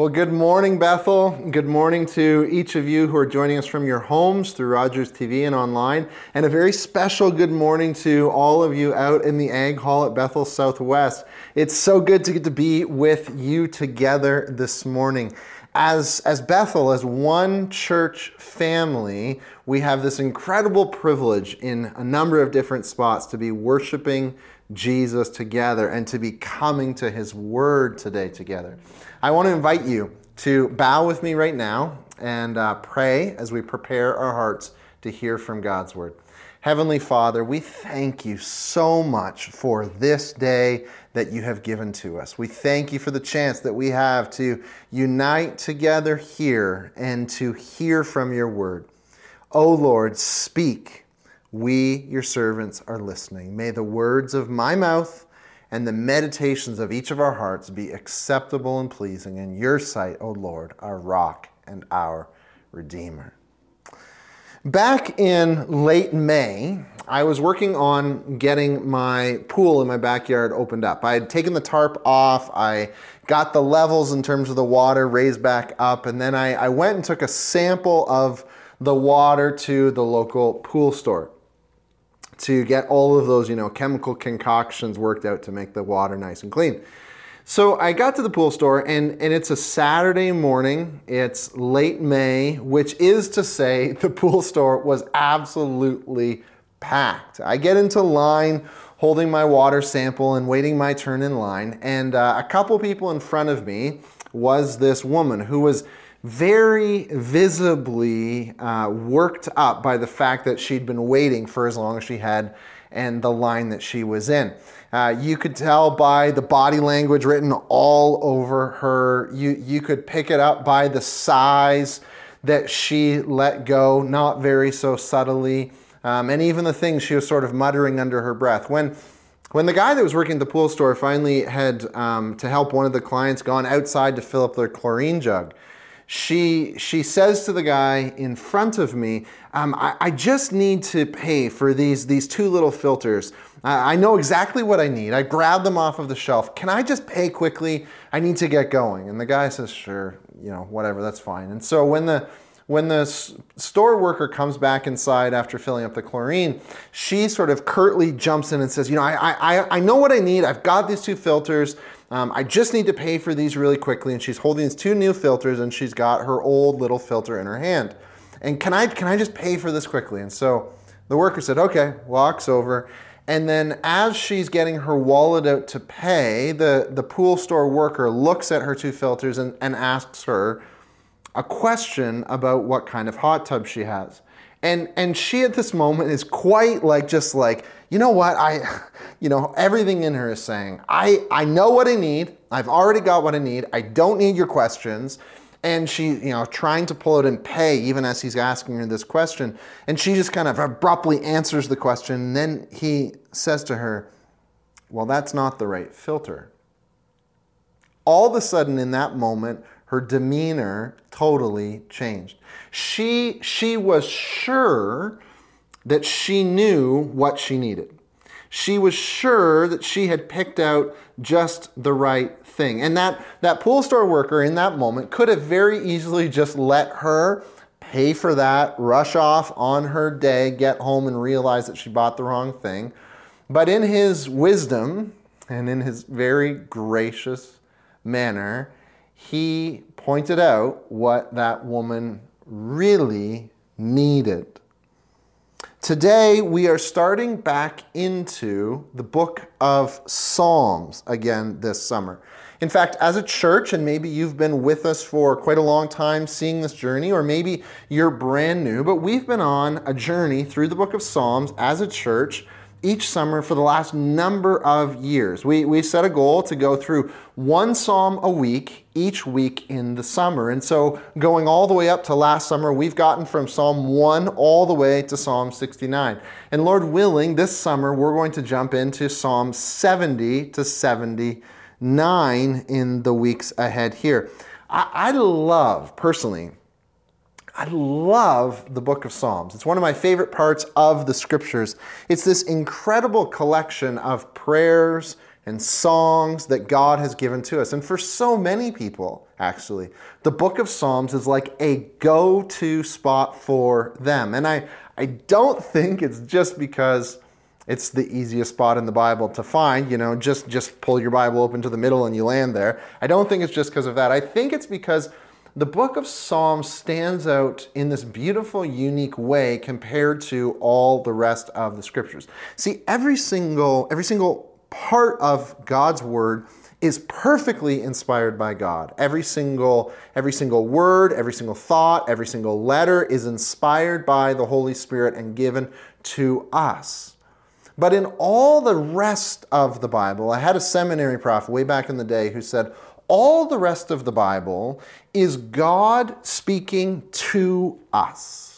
Well, good morning, Bethel. Good morning to each of you who are joining us from your homes through Rogers TV and online. And a very special good morning to all of you out in the Ag Hall at Bethel Southwest. It's so good to get to be with you together this morning. As, as Bethel, as one church family, we have this incredible privilege in a number of different spots to be worshiping Jesus together and to be coming to his word today together. I want to invite you to bow with me right now and uh, pray as we prepare our hearts to hear from God's word. Heavenly Father, we thank you so much for this day that you have given to us. We thank you for the chance that we have to unite together here and to hear from your word. O oh Lord, speak we, your servants, are listening. May the words of my mouth and the meditations of each of our hearts be acceptable and pleasing in your sight, O Lord, our rock and our Redeemer. Back in late May, I was working on getting my pool in my backyard opened up. I had taken the tarp off, I got the levels in terms of the water raised back up, and then I, I went and took a sample of the water to the local pool store to get all of those, you know, chemical concoctions worked out to make the water nice and clean. So I got to the pool store and, and it's a Saturday morning. It's late May, which is to say the pool store was absolutely packed. I get into line holding my water sample and waiting my turn in line. And uh, a couple people in front of me was this woman who was very visibly uh, worked up by the fact that she'd been waiting for as long as she had and the line that she was in. Uh, you could tell by the body language written all over her. You, you could pick it up by the sighs that she let go, not very so subtly, um, and even the things she was sort of muttering under her breath. When when the guy that was working at the pool store finally had um, to help one of the clients gone outside to fill up their chlorine jug, she she says to the guy in front of me, um, I, I, just need to pay for these these two little filters. I know exactly what I need. I grab them off of the shelf. Can I just pay quickly? I need to get going. And the guy says, sure, you know, whatever, that's fine. And so when the when the store worker comes back inside after filling up the chlorine, she sort of curtly jumps in and says, you know, I, I, I know what I need. I've got these two filters. Um, I just need to pay for these really quickly. And she's holding these two new filters and she's got her old little filter in her hand. And can I, can I just pay for this quickly? And so the worker said, okay, walks over. And then as she's getting her wallet out to pay, the, the pool store worker looks at her two filters and, and asks her, a question about what kind of hot tub she has. And, and she at this moment is quite like, just like, you know what? I, you know, everything in her is saying, I, I know what I need. I've already got what I need. I don't need your questions. And she, you know, trying to pull it and pay even as he's asking her this question. And she just kind of abruptly answers the question. And then he says to her, Well, that's not the right filter. All of a sudden, in that moment, her demeanor totally changed. She, she was sure that she knew what she needed. She was sure that she had picked out just the right thing. And that, that pool store worker in that moment could have very easily just let her pay for that, rush off on her day, get home and realize that she bought the wrong thing. But in his wisdom and in his very gracious manner, he pointed out what that woman really needed. Today, we are starting back into the book of Psalms again this summer. In fact, as a church, and maybe you've been with us for quite a long time seeing this journey, or maybe you're brand new, but we've been on a journey through the book of Psalms as a church each summer for the last number of years. We, we set a goal to go through one psalm a week each week in the summer. And so, going all the way up to last summer, we've gotten from Psalm 1 all the way to Psalm 69. And Lord willing, this summer we're going to jump into Psalm 70 to 79 in the weeks ahead here. I, I love, personally, I love the book of Psalms. It's one of my favorite parts of the scriptures. It's this incredible collection of prayers and songs that God has given to us. And for so many people, actually. The book of Psalms is like a go to spot for them. And I, I don't think it's just because it's the easiest spot in the Bible to find, you know, just, just pull your Bible open to the middle and you land there. I don't think it's just because of that. I think it's because the book of Psalms stands out in this beautiful, unique way compared to all the rest of the scriptures. See, every single, every single part of God's word is perfectly inspired by God. Every single, every single word, every single thought, every single letter is inspired by the Holy Spirit and given to us. But in all the rest of the Bible, I had a seminary prof way back in the day who said, all the rest of the Bible is God speaking to us.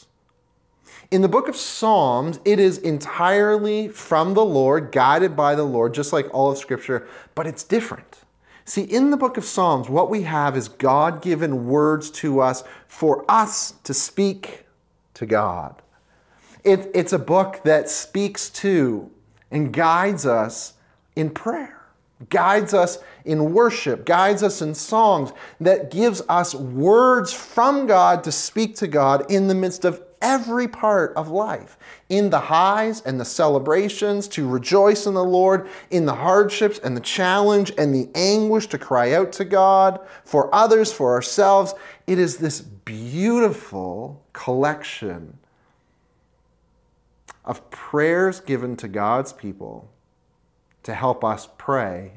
In the book of Psalms, it is entirely from the Lord, guided by the Lord, just like all of Scripture, but it's different. See, in the book of Psalms, what we have is God given words to us for us to speak to God. It, it's a book that speaks to and guides us in prayer guides us in worship, guides us in songs, that gives us words from God to speak to God in the midst of every part of life. In the highs and the celebrations, to rejoice in the Lord, in the hardships and the challenge and the anguish, to cry out to God for others, for ourselves. It is this beautiful collection of prayers given to God's people to help us pray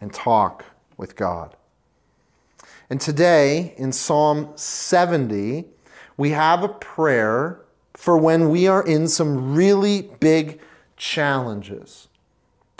and talk with God. And today, in Psalm 70, we have a prayer for when we are in some really big challenges.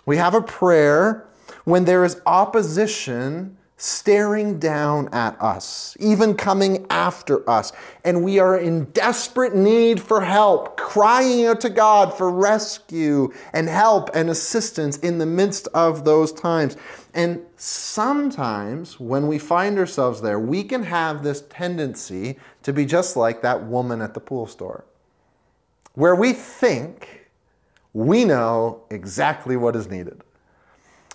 We have a prayer when there is opposition staring down at us, even coming after us. And we are in desperate need for help, crying out to God for rescue and help and assistance in the midst of those times. And sometimes when we find ourselves there, we can have this tendency to be just like that woman at the pool store, where we think we know exactly what is needed.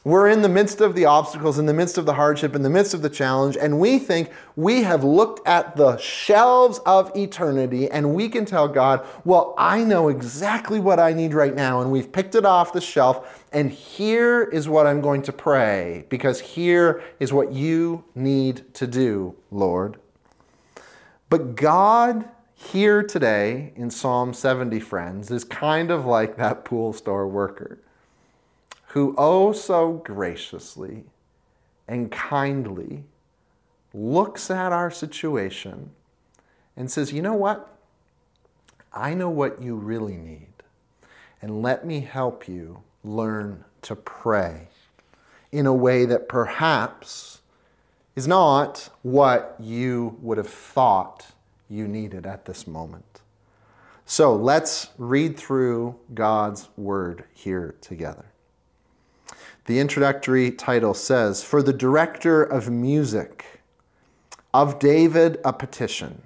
We're in the midst of the obstacles, in the midst of the hardship, in the midst of the challenge, and we think we have looked at the shelves of eternity and we can tell God, well, I know exactly what I need right now, and we've picked it off the shelf, and here is what I'm going to pray, because here is what you need to do, Lord. But God here today in Psalm 70, friends, is kind of like that pool store worker who oh so graciously and kindly looks at our situation and says, You know what? I know what you really need. And let me help you learn to pray in a way that perhaps is not what you would have thought you needed at this moment. So let's read through God's word here together. The introductory title says, For the director of music, of David a petition.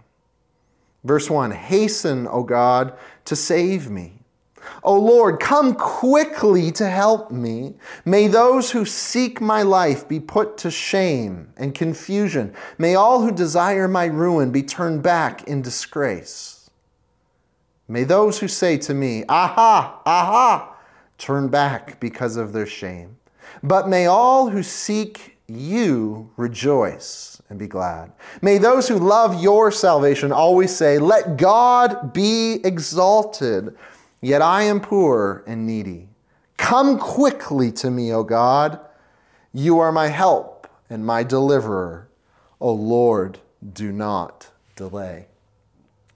Verse 1 Hasten, O God, to save me. O Lord, come quickly to help me. May those who seek my life be put to shame and confusion. May all who desire my ruin be turned back in disgrace. May those who say to me, Aha, aha, turn back because of their shame. But may all who seek you rejoice and be glad. May those who love your salvation always say, Let God be exalted. Yet I am poor and needy. Come quickly to me, O God. You are my help and my deliverer. O Lord, do not delay.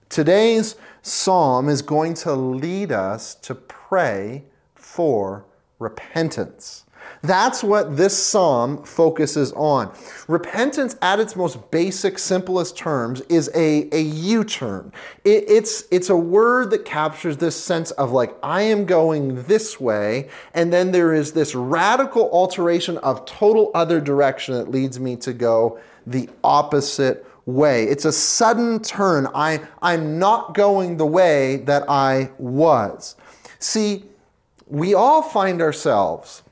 Today's psalm is going to lead us to pray for repentance. That's what this psalm focuses on. Repentance, at its most basic, simplest terms, is a, a U turn. It, it's, it's a word that captures this sense of like, I am going this way, and then there is this radical alteration of total other direction that leads me to go the opposite way. It's a sudden turn. I, I'm not going the way that I was. See, we all find ourselves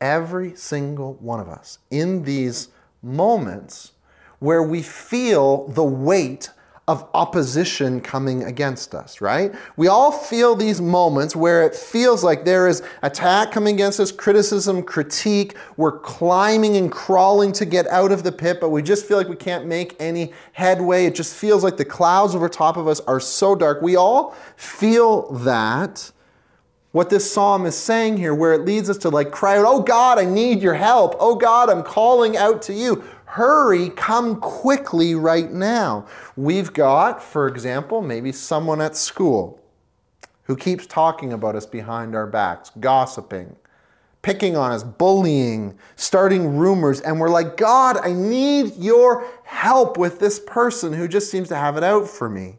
every single one of us in these moments where we feel the weight of opposition coming against us, right? We all feel these moments where it feels like there is attack coming against us, criticism, critique. We're climbing and crawling to get out of the pit, but we just feel like we can't make any headway. It just feels like the clouds over top of us are so dark. We all feel that. What this psalm is saying here, where it leads us to like cry out, Oh God, I need your help. Oh God, I'm calling out to you. Hurry, come quickly right now. We've got, for example, maybe someone at school who keeps talking about us behind our backs, gossiping, picking on us, bullying, starting rumors, and we're like, God, I need your help with this person who just seems to have it out for me.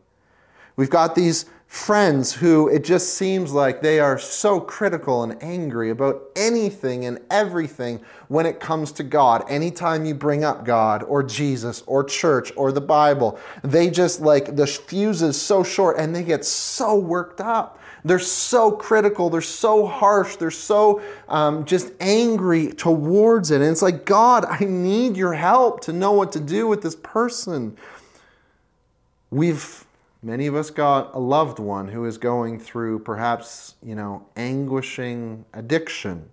We've got these friends who it just seems like they are so critical and angry about anything and everything when it comes to God. Anytime you bring up God or Jesus or church or the Bible, they just like the fuse is so short and they get so worked up. They're so critical, they're so harsh, they're so um, just angry towards it. And it's like, God, I need your help to know what to do with this person. We've Many of us got a loved one who is going through perhaps, you know, anguishing addiction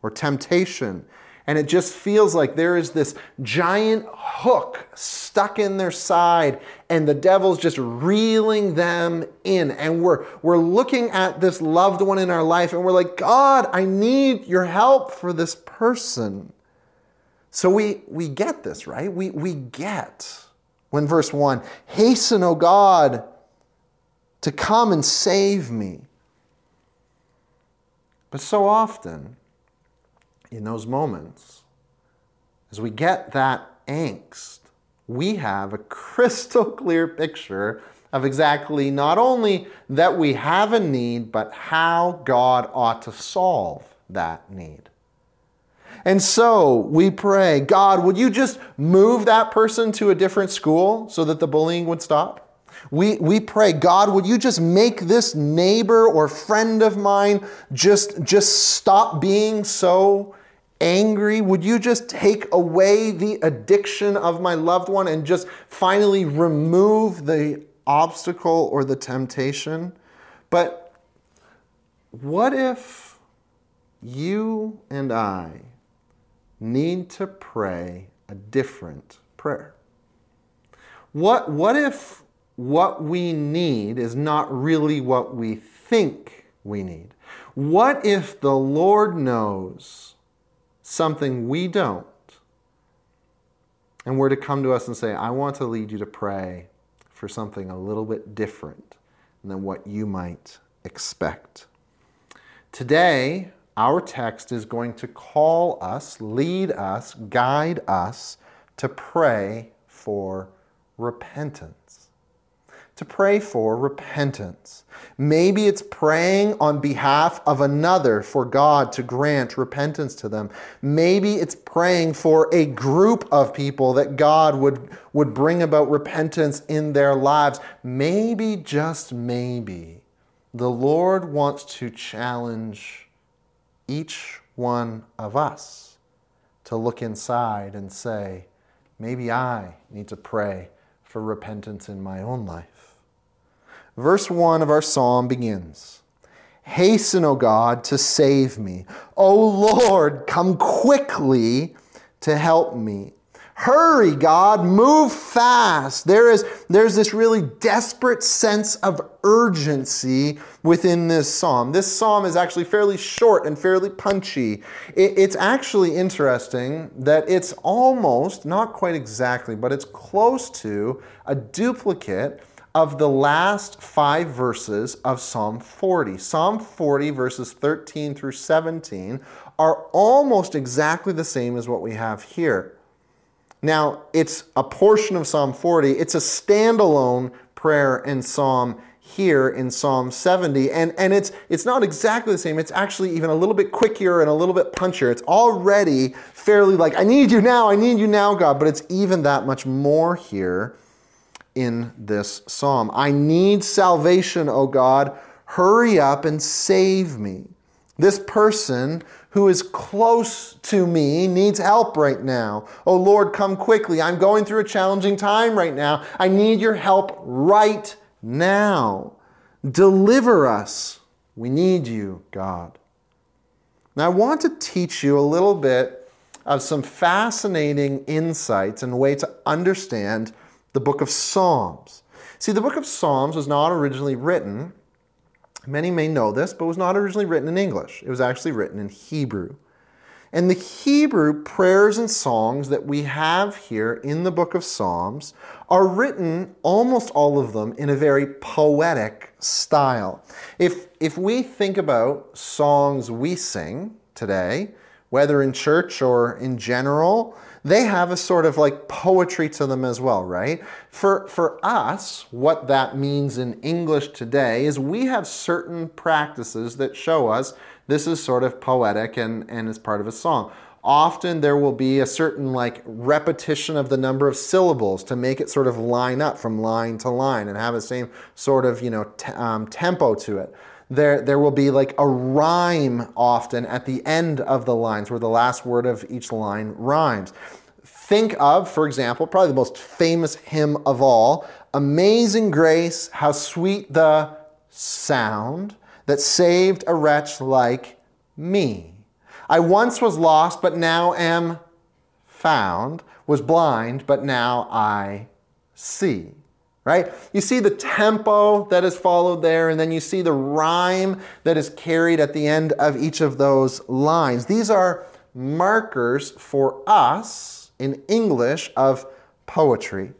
or temptation. And it just feels like there is this giant hook stuck in their side, and the devil's just reeling them in. And we're, we're looking at this loved one in our life, and we're like, God, I need your help for this person. So we, we get this, right? We, we get when verse 1 Hasten, O God, to come and save me. But so often, in those moments, as we get that angst, we have a crystal clear picture of exactly not only that we have a need, but how God ought to solve that need. And so we pray, God, would you just move that person to a different school so that the bullying would stop? We, we pray, God, would you just make this neighbor or friend of mine just, just stop being so angry? Would you just take away the addiction of my loved one and just finally remove the obstacle or the temptation? But what if you and I need to pray a different prayer? What, what if what we need is not really what we think we need? What if the Lord knows something we don't and were to come to us and say, I want to lead you to pray for something a little bit different than what you might expect? Today, our text is going to call us, lead us, guide us to pray for repentance to pray for repentance. Maybe it's praying on behalf of another for God to grant repentance to them. Maybe it's praying for a group of people that God would, would bring about repentance in their lives. Maybe, just maybe, the Lord wants to challenge each one of us to look inside and say, maybe I need to pray for repentance in my own life. Verse 1 of our psalm begins Hasten, O God, to save me. O Lord, come quickly to help me. Hurry, God, move fast. There is there's this really desperate sense of urgency within this psalm. This psalm is actually fairly short and fairly punchy. It, it's actually interesting that it's almost, not quite exactly, but it's close to a duplicate of the last five verses of Psalm 40. Psalm 40, verses 13 through 17, are almost exactly the same as what we have here. Now, it's a portion of Psalm 40, it's a standalone prayer in Psalm here in Psalm 70. And, and it's, it's not exactly the same. It's actually even a little bit quicker and a little bit punchier. It's already fairly like, I need you now, I need you now, God. But it's even that much more here in this psalm. I need salvation, O God. Hurry up and save me. This person who is close to me needs help right now. Oh Lord, come quickly. I'm going through a challenging time right now. I need your help right now. Deliver us. We need you, God. Now, I want to teach you a little bit of some fascinating insights and way to understand the book of Psalms. See, the book of Psalms was not originally written, many may know this, but was not originally written in English. It was actually written in Hebrew. And the Hebrew prayers and songs that we have here in the book of Psalms are written, almost all of them, in a very poetic style. If, if we think about songs we sing today, whether in church or in general, they have a sort of like poetry to them as well, right? For, for us, what that means in English today is we have certain practices that show us this is sort of poetic and, and is part of a song. Often there will be a certain like repetition of the number of syllables to make it sort of line up from line to line and have the same sort of, you know, um, tempo to it there, there will be like a rhyme often at the end of the lines where the last word of each line rhymes. Think of, for example, probably the most famous hymn of all, Amazing Grace, how sweet the sound that saved a wretch like me. I once was lost, but now am found, was blind, but now I see right? You see the tempo that is followed there, and then you see the rhyme that is carried at the end of each of those lines. These are markers for us in English of poetry.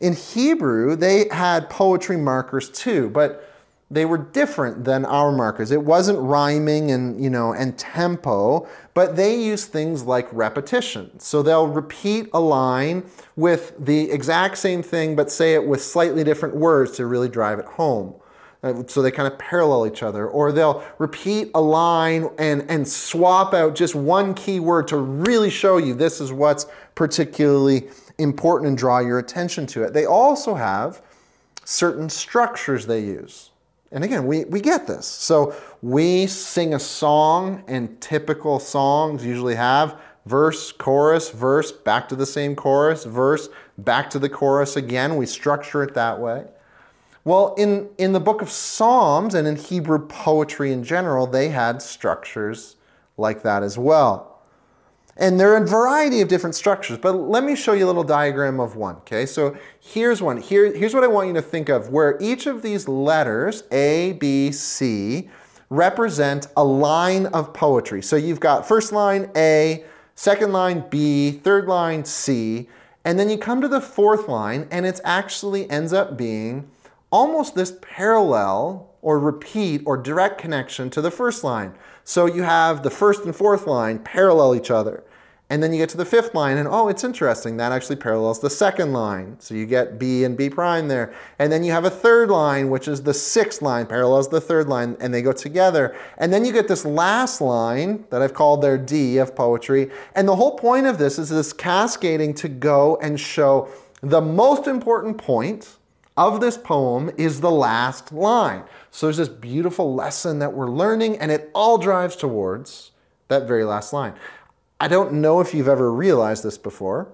In Hebrew, they had poetry markers too, but they were different than our markers. It wasn't rhyming and, you know, and tempo, but they use things like repetition. So they'll repeat a line with the exact same thing, but say it with slightly different words to really drive it home. Uh, so they kind of parallel each other. Or they'll repeat a line and, and swap out just one key word to really show you this is what's particularly important and draw your attention to it. They also have certain structures they use. And again, we, we get this. So we sing a song, and typical songs usually have verse, chorus, verse, back to the same chorus, verse, back to the chorus again. We structure it that way. Well, in, in the book of Psalms and in Hebrew poetry in general, they had structures like that as well. And there are a variety of different structures, but let me show you a little diagram of one, okay? So here's one. Here, here's what I want you to think of, where each of these letters, A, B, C, represent a line of poetry. So you've got first line A, second line B, third line C, and then you come to the fourth line, and it actually ends up being almost this parallel or repeat or direct connection to the first line. So you have the first and fourth line parallel each other. And then you get to the fifth line, and oh, it's interesting. That actually parallels the second line. So you get B and B prime there. And then you have a third line, which is the sixth line, parallels the third line, and they go together. And then you get this last line that I've called their D of poetry. And the whole point of this is this cascading to go and show the most important point of this poem is the last line. So there's this beautiful lesson that we're learning, and it all drives towards that very last line. I don't know if you've ever realized this before,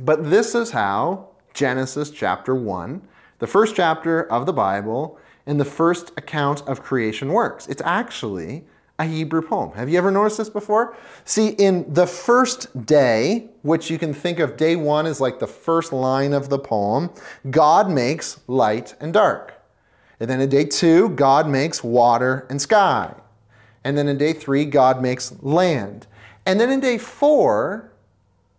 but this is how Genesis chapter 1, the first chapter of the Bible, and the first account of creation works. It's actually a Hebrew poem. Have you ever noticed this before? See, in the first day, which you can think of day one as like the first line of the poem, God makes light and dark. And then in day two, God makes water and sky. And then in day three, God makes land. And then in day four,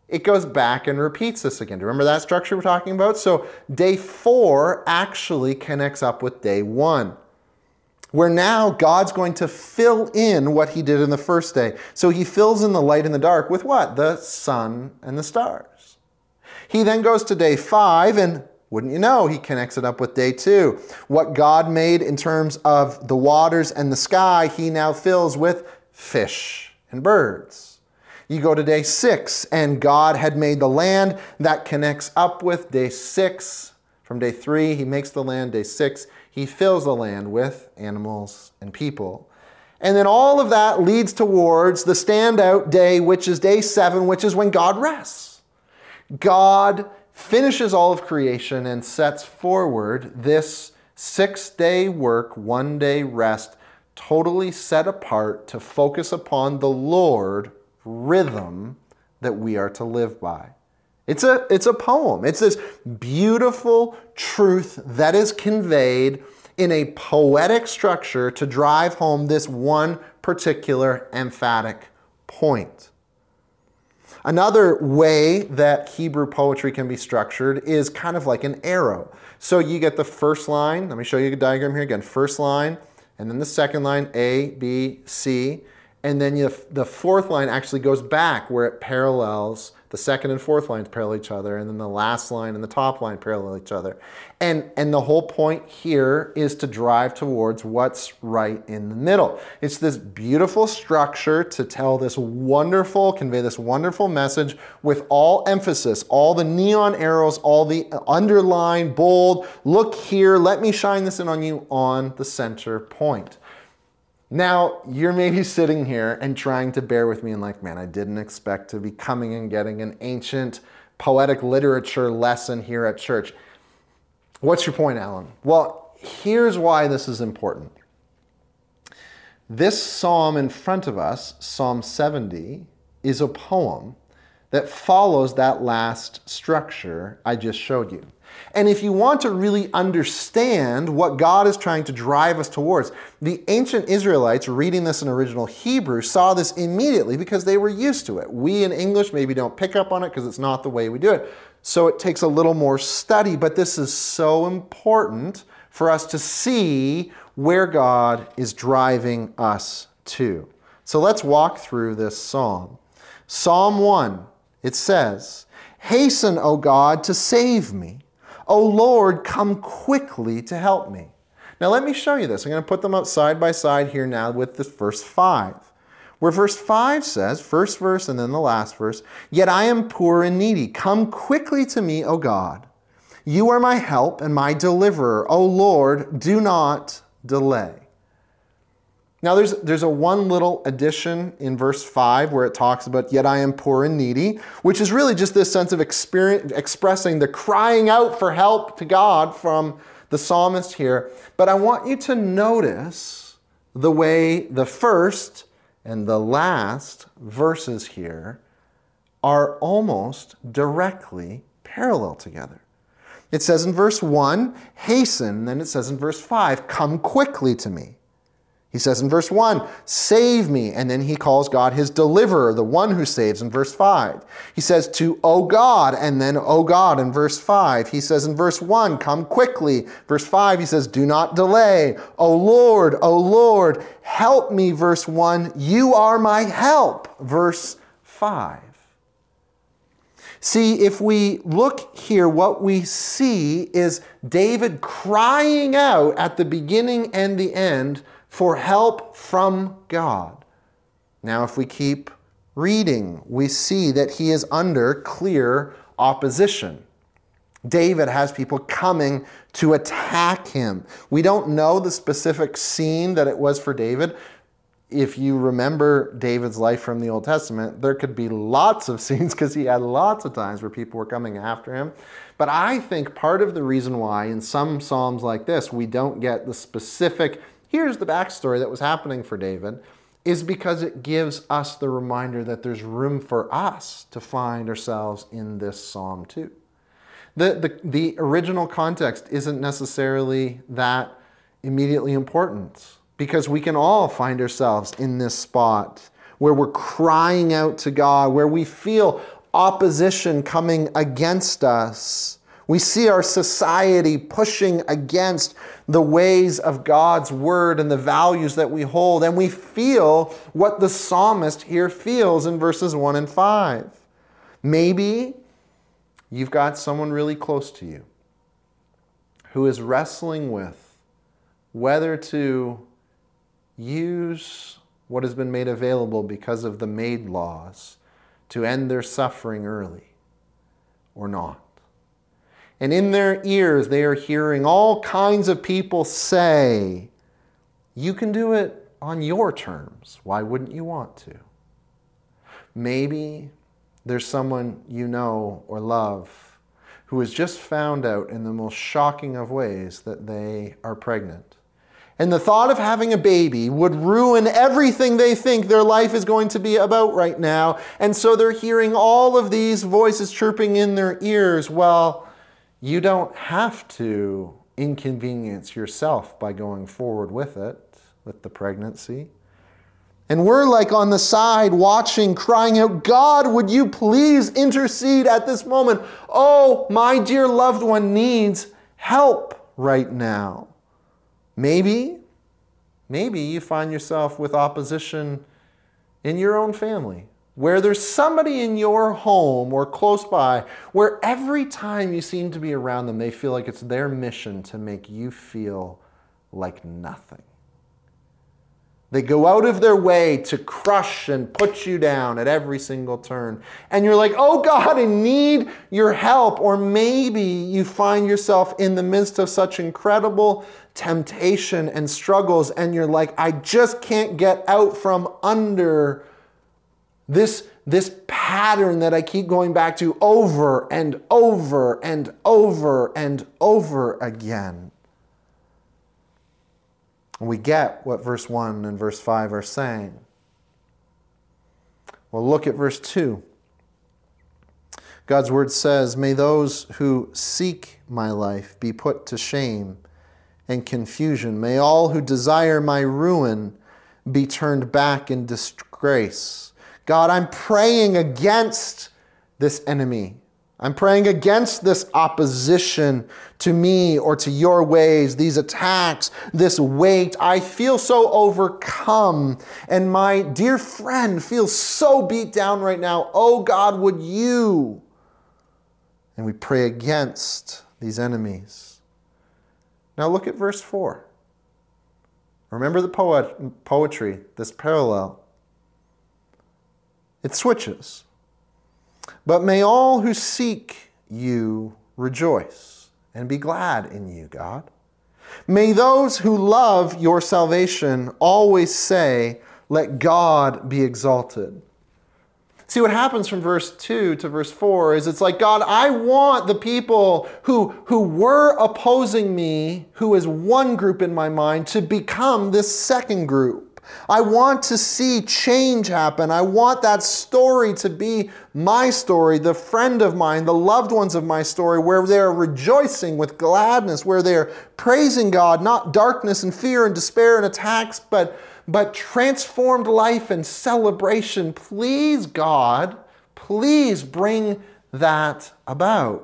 it goes back and repeats this again. Do you remember that structure we're talking about? So day four actually connects up with day one, where now God's going to fill in what he did in the first day. So he fills in the light and the dark with what? The sun and the stars. He then goes to day five, and wouldn't you know, he connects it up with day two. What God made in terms of the waters and the sky, he now fills with fish and birds. You go to day six, and God had made the land. That connects up with day six. From day three, he makes the land. Day six, he fills the land with animals and people. And then all of that leads towards the standout day, which is day seven, which is when God rests. God finishes all of creation and sets forward this six day work, one day rest, totally set apart to focus upon the Lord rhythm that we are to live by. It's a, it's a poem. It's this beautiful truth that is conveyed in a poetic structure to drive home this one particular emphatic point. Another way that Hebrew poetry can be structured is kind of like an arrow. So you get the first line, let me show you a diagram here again. First line, and then the second line, A, B, C, and then you, the fourth line actually goes back where it parallels the second and fourth lines parallel each other, and then the last line and the top line parallel each other. And, and the whole point here is to drive towards what's right in the middle. It's this beautiful structure to tell this wonderful, convey this wonderful message with all emphasis, all the neon arrows, all the uh, underline, bold, look here, let me shine this in on you on the center point. Now, you're maybe sitting here and trying to bear with me and like, man, I didn't expect to be coming and getting an ancient poetic literature lesson here at church. What's your point, Alan? Well, here's why this is important. This psalm in front of us, Psalm 70, is a poem that follows that last structure I just showed you. And if you want to really understand what God is trying to drive us towards, the ancient Israelites reading this in original Hebrew saw this immediately because they were used to it. We in English maybe don't pick up on it because it's not the way we do it. So it takes a little more study, but this is so important for us to see where God is driving us to. So let's walk through this psalm. Psalm 1, it says, Hasten, O God, to save me. O Lord, come quickly to help me. Now, let me show you this. I'm going to put them up side by side here now with the verse 5. Where verse 5 says, first verse and then the last verse, Yet I am poor and needy. Come quickly to me, O God. You are my help and my deliverer. O Lord, do not delay. Now, there's, there's a one little addition in verse 5 where it talks about, Yet I am poor and needy, which is really just this sense of expressing the crying out for help to God from the psalmist here. But I want you to notice the way the first and the last verses here are almost directly parallel together. It says in verse 1, Hasten, then it says in verse 5, Come quickly to me. He says in verse 1, save me. And then he calls God his deliverer, the one who saves in verse 5. He says to, O God, and then, O God in verse 5. He says in verse 1, come quickly. Verse 5, he says, do not delay. O Lord, O Lord, help me. Verse 1, you are my help. Verse 5. See, if we look here, what we see is David crying out at the beginning and the end for help from God. Now, if we keep reading, we see that he is under clear opposition. David has people coming to attack him. We don't know the specific scene that it was for David. If you remember David's life from the Old Testament, there could be lots of scenes because he had lots of times where people were coming after him. But I think part of the reason why in some Psalms like this we don't get the specific here's the backstory that was happening for David, is because it gives us the reminder that there's room for us to find ourselves in this psalm too. The, the, the original context isn't necessarily that immediately important because we can all find ourselves in this spot where we're crying out to God, where we feel opposition coming against us we see our society pushing against the ways of God's word and the values that we hold, and we feel what the psalmist here feels in verses 1 and 5. Maybe you've got someone really close to you who is wrestling with whether to use what has been made available because of the MAID laws to end their suffering early or not and in their ears they are hearing all kinds of people say, You can do it on your terms. Why wouldn't you want to? Maybe there's someone you know or love who has just found out in the most shocking of ways that they are pregnant. And the thought of having a baby would ruin everything they think their life is going to be about right now. And so they're hearing all of these voices chirping in their ears. Well, you don't have to inconvenience yourself by going forward with it, with the pregnancy. And we're like on the side watching, crying out, God, would you please intercede at this moment? Oh, my dear loved one needs help right now. Maybe, maybe you find yourself with opposition in your own family, where there's somebody in your home or close by where every time you seem to be around them, they feel like it's their mission to make you feel like nothing. They go out of their way to crush and put you down at every single turn. And you're like, oh God, I need your help. Or maybe you find yourself in the midst of such incredible temptation and struggles, and you're like, I just can't get out from under this, this pattern that I keep going back to over and over and over and over again. And we get what verse 1 and verse 5 are saying. Well, look at verse 2. God's word says, May those who seek my life be put to shame and confusion. May all who desire my ruin be turned back in disgrace. God, I'm praying against this enemy. I'm praying against this opposition to me or to your ways, these attacks, this weight. I feel so overcome, and my dear friend feels so beat down right now. Oh God, would you? And we pray against these enemies. Now look at verse 4. Remember the poet, poetry, this parallel. It switches. But may all who seek you rejoice and be glad in you, God. May those who love your salvation always say, Let God be exalted. See, what happens from verse 2 to verse 4 is it's like, God, I want the people who, who were opposing me, who is one group in my mind, to become this second group. I want to see change happen. I want that story to be my story, the friend of mine, the loved ones of my story, where they're rejoicing with gladness, where they're praising God, not darkness and fear and despair and attacks, but, but transformed life and celebration. Please, God, please bring that about.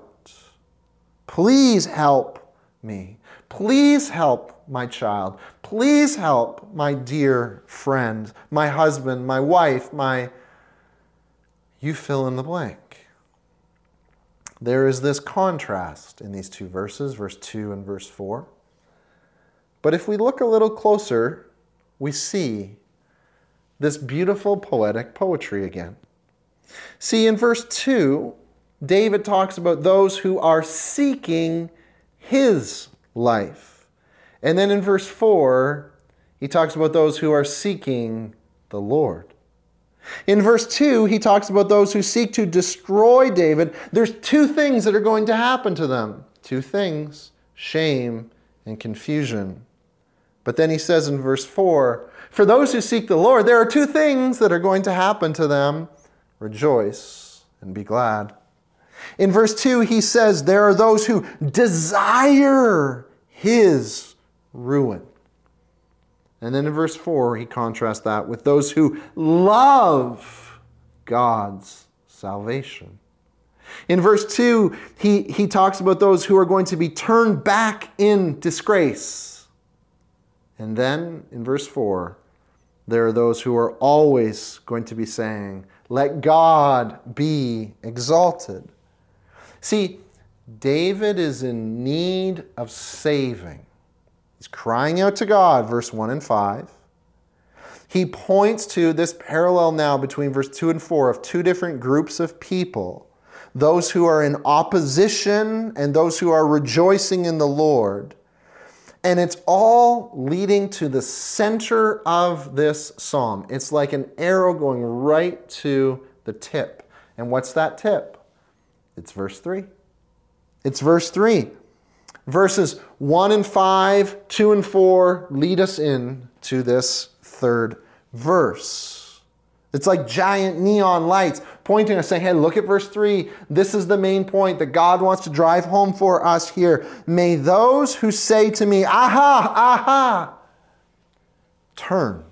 Please help me. Please help my child. Please help my dear friend, my husband, my wife, my. You fill in the blank. There is this contrast in these two verses, verse 2 and verse 4. But if we look a little closer, we see this beautiful poetic poetry again. See, in verse 2, David talks about those who are seeking his life. And then in verse 4, he talks about those who are seeking the Lord. In verse 2, he talks about those who seek to destroy David. There's two things that are going to happen to them two things shame and confusion. But then he says in verse 4 For those who seek the Lord, there are two things that are going to happen to them rejoice and be glad. In verse 2, he says, There are those who desire his ruin. And then in verse 4, he contrasts that with those who love God's salvation. In verse 2, he, he talks about those who are going to be turned back in disgrace. And then in verse 4, there are those who are always going to be saying, Let God be exalted. See, David is in need of saving. He's crying out to God, verse 1 and 5. He points to this parallel now between verse 2 and 4 of two different groups of people those who are in opposition and those who are rejoicing in the Lord. And it's all leading to the center of this psalm. It's like an arrow going right to the tip. And what's that tip? It's verse 3. It's verse 3. Verses 1 and 5, 2 and 4 lead us in to this third verse. It's like giant neon lights pointing us, saying, Hey, look at verse 3. This is the main point that God wants to drive home for us here. May those who say to me, Aha, aha, turn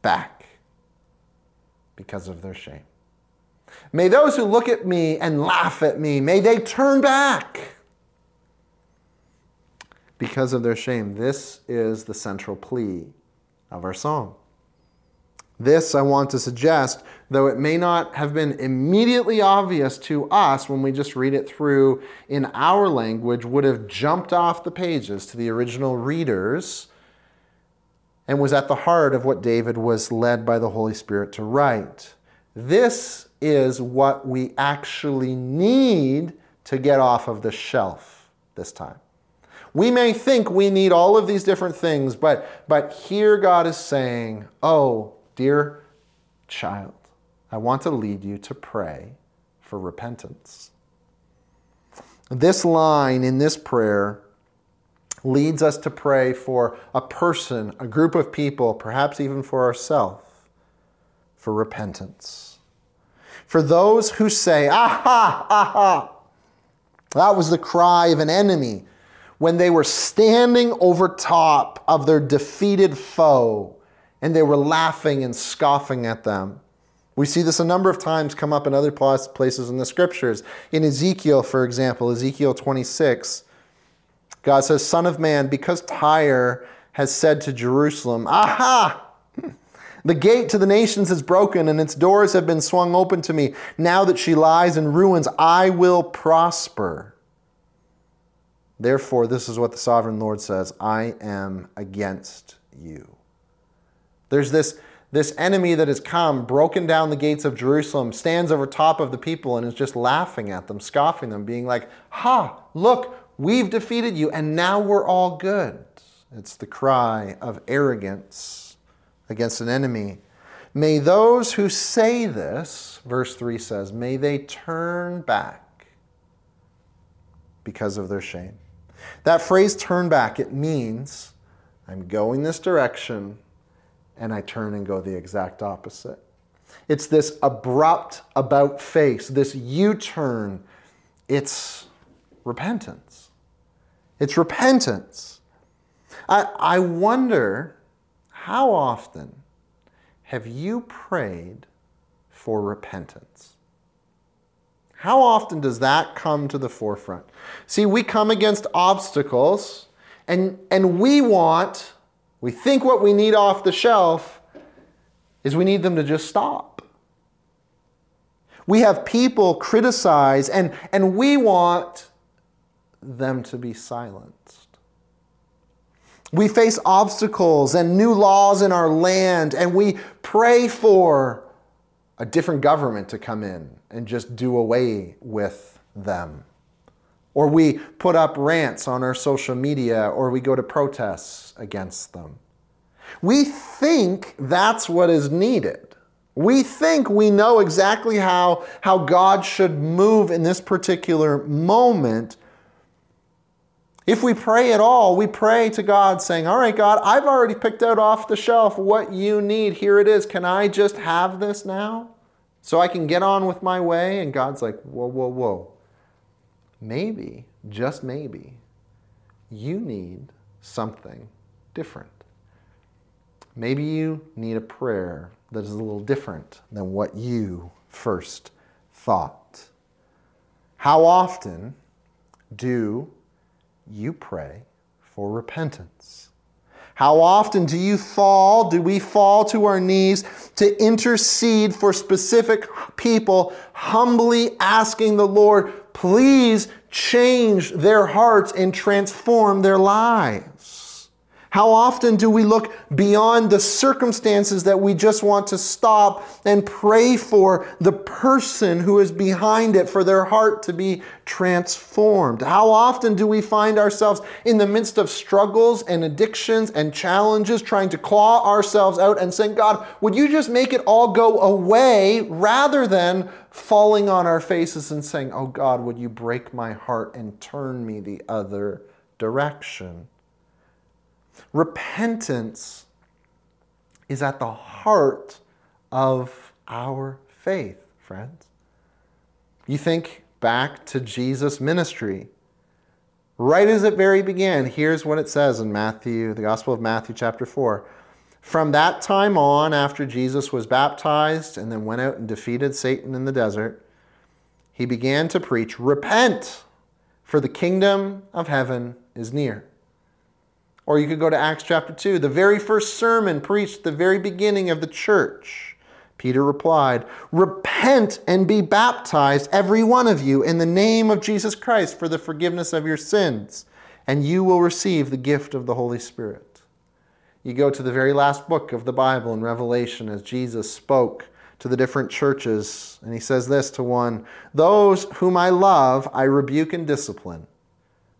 back because of their shame. May those who look at me and laugh at me, may they turn back because of their shame. This is the central plea of our song. This, I want to suggest, though it may not have been immediately obvious to us when we just read it through in our language, would have jumped off the pages to the original readers and was at the heart of what David was led by the Holy Spirit to write. This is what we actually need to get off of the shelf this time. We may think we need all of these different things, but, but here God is saying, Oh, dear child, I want to lead you to pray for repentance. This line in this prayer leads us to pray for a person, a group of people, perhaps even for ourselves, for repentance. For those who say, Aha, aha, that was the cry of an enemy when they were standing over top of their defeated foe and they were laughing and scoffing at them. We see this a number of times come up in other places in the scriptures. In Ezekiel, for example, Ezekiel 26, God says, Son of man, because Tyre has said to Jerusalem, Aha! The gate to the nations is broken and its doors have been swung open to me. Now that she lies in ruins, I will prosper. Therefore, this is what the sovereign Lord says I am against you. There's this, this enemy that has come, broken down the gates of Jerusalem, stands over top of the people and is just laughing at them, scoffing them, being like, Ha, look, we've defeated you, and now we're all good. It's the cry of arrogance against an enemy. May those who say this, verse 3 says, may they turn back because of their shame. That phrase turn back, it means I'm going this direction and I turn and go the exact opposite. It's this abrupt about face, this U turn. It's repentance. It's repentance. I, I wonder how often have you prayed for repentance? How often does that come to the forefront? See, we come against obstacles and, and we want, we think what we need off the shelf is we need them to just stop. We have people criticize and, and we want them to be silenced. We face obstacles and new laws in our land, and we pray for a different government to come in and just do away with them. Or we put up rants on our social media, or we go to protests against them. We think that's what is needed. We think we know exactly how, how God should move in this particular moment. If we pray at all, we pray to God saying, All right, God, I've already picked out off the shelf what you need. Here it is. Can I just have this now? so I can get on with my way. And God's like, whoa, whoa, whoa. Maybe, just maybe, you need something different. Maybe you need a prayer that is a little different than what you first thought. How often do you pray for repentance? How often do you fall? Do we fall to our knees to intercede for specific people, humbly asking the Lord, please change their hearts and transform their lives? How often do we look beyond the circumstances that we just want to stop and pray for the person who is behind it, for their heart to be transformed? How often do we find ourselves in the midst of struggles and addictions and challenges, trying to claw ourselves out and saying, God, would you just make it all go away rather than falling on our faces and saying, Oh God, would you break my heart and turn me the other direction? Repentance is at the heart of our faith, friends. You think back to Jesus' ministry. Right as it very began, here's what it says in Matthew, the Gospel of Matthew, chapter 4. From that time on, after Jesus was baptized and then went out and defeated Satan in the desert, he began to preach, Repent, for the kingdom of heaven is near. Or you could go to Acts chapter 2, the very first sermon preached at the very beginning of the church. Peter replied, Repent and be baptized, every one of you, in the name of Jesus Christ for the forgiveness of your sins, and you will receive the gift of the Holy Spirit. You go to the very last book of the Bible in Revelation as Jesus spoke to the different churches, and he says this to one Those whom I love, I rebuke and discipline.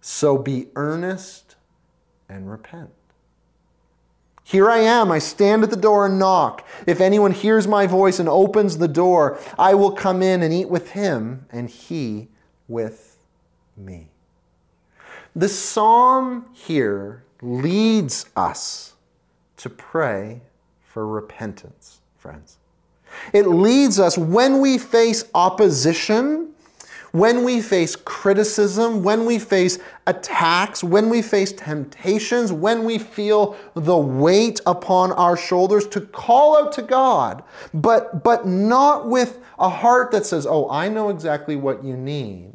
So be earnest and repent. Here I am. I stand at the door and knock. If anyone hears my voice and opens the door, I will come in and eat with him, and he with me. The psalm here leads us to pray for repentance, friends. It leads us when we face opposition when we face criticism, when we face attacks, when we face temptations, when we feel the weight upon our shoulders to call out to God, but, but not with a heart that says, Oh, I know exactly what you need.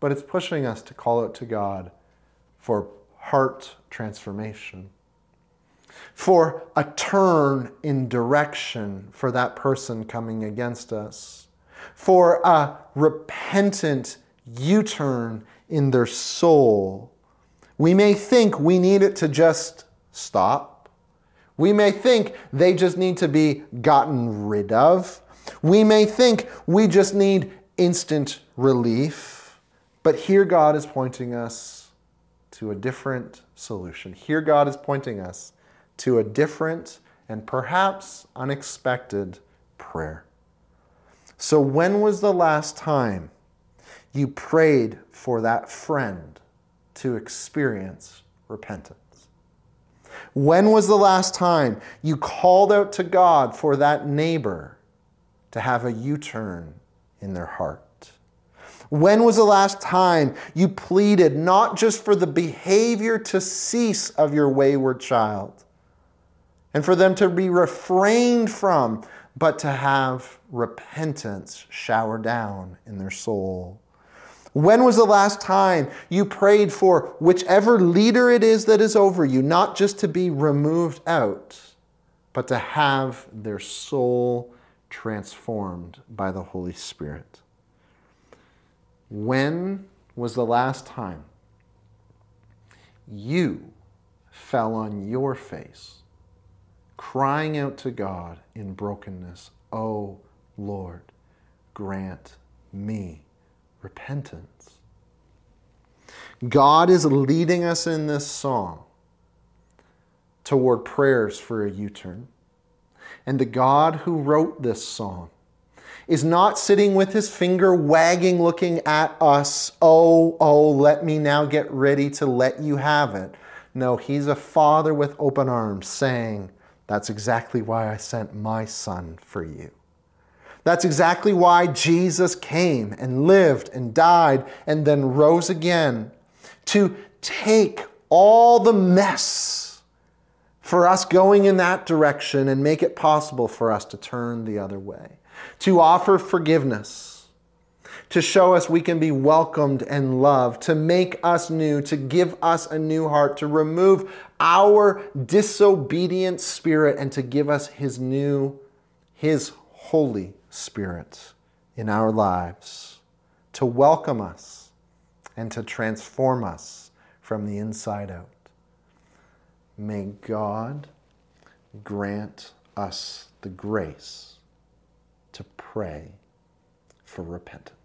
But it's pushing us to call out to God for heart transformation, for a turn in direction for that person coming against us for a repentant U turn in their soul. We may think we need it to just stop. We may think they just need to be gotten rid of. We may think we just need instant relief. But here God is pointing us to a different solution. Here God is pointing us to a different and perhaps unexpected prayer. So, when was the last time you prayed for that friend to experience repentance? When was the last time you called out to God for that neighbor to have a U turn in their heart? When was the last time you pleaded not just for the behavior to cease of your wayward child and for them to be refrained from but to have repentance shower down in their soul. When was the last time you prayed for whichever leader it is that is over you, not just to be removed out, but to have their soul transformed by the Holy Spirit? When was the last time you fell on your face crying out to God in brokenness, Oh Lord, grant me repentance. God is leading us in this song toward prayers for a U turn. And the God who wrote this song is not sitting with his finger wagging, looking at us, oh, oh, let me now get ready to let you have it. No, he's a father with open arms saying, that's exactly why I sent my son for you. That's exactly why Jesus came and lived and died and then rose again to take all the mess for us going in that direction and make it possible for us to turn the other way, to offer forgiveness to show us we can be welcomed and loved, to make us new, to give us a new heart, to remove our disobedient spirit, and to give us His new, His Holy Spirit in our lives, to welcome us and to transform us from the inside out. May God grant us the grace to pray for repentance.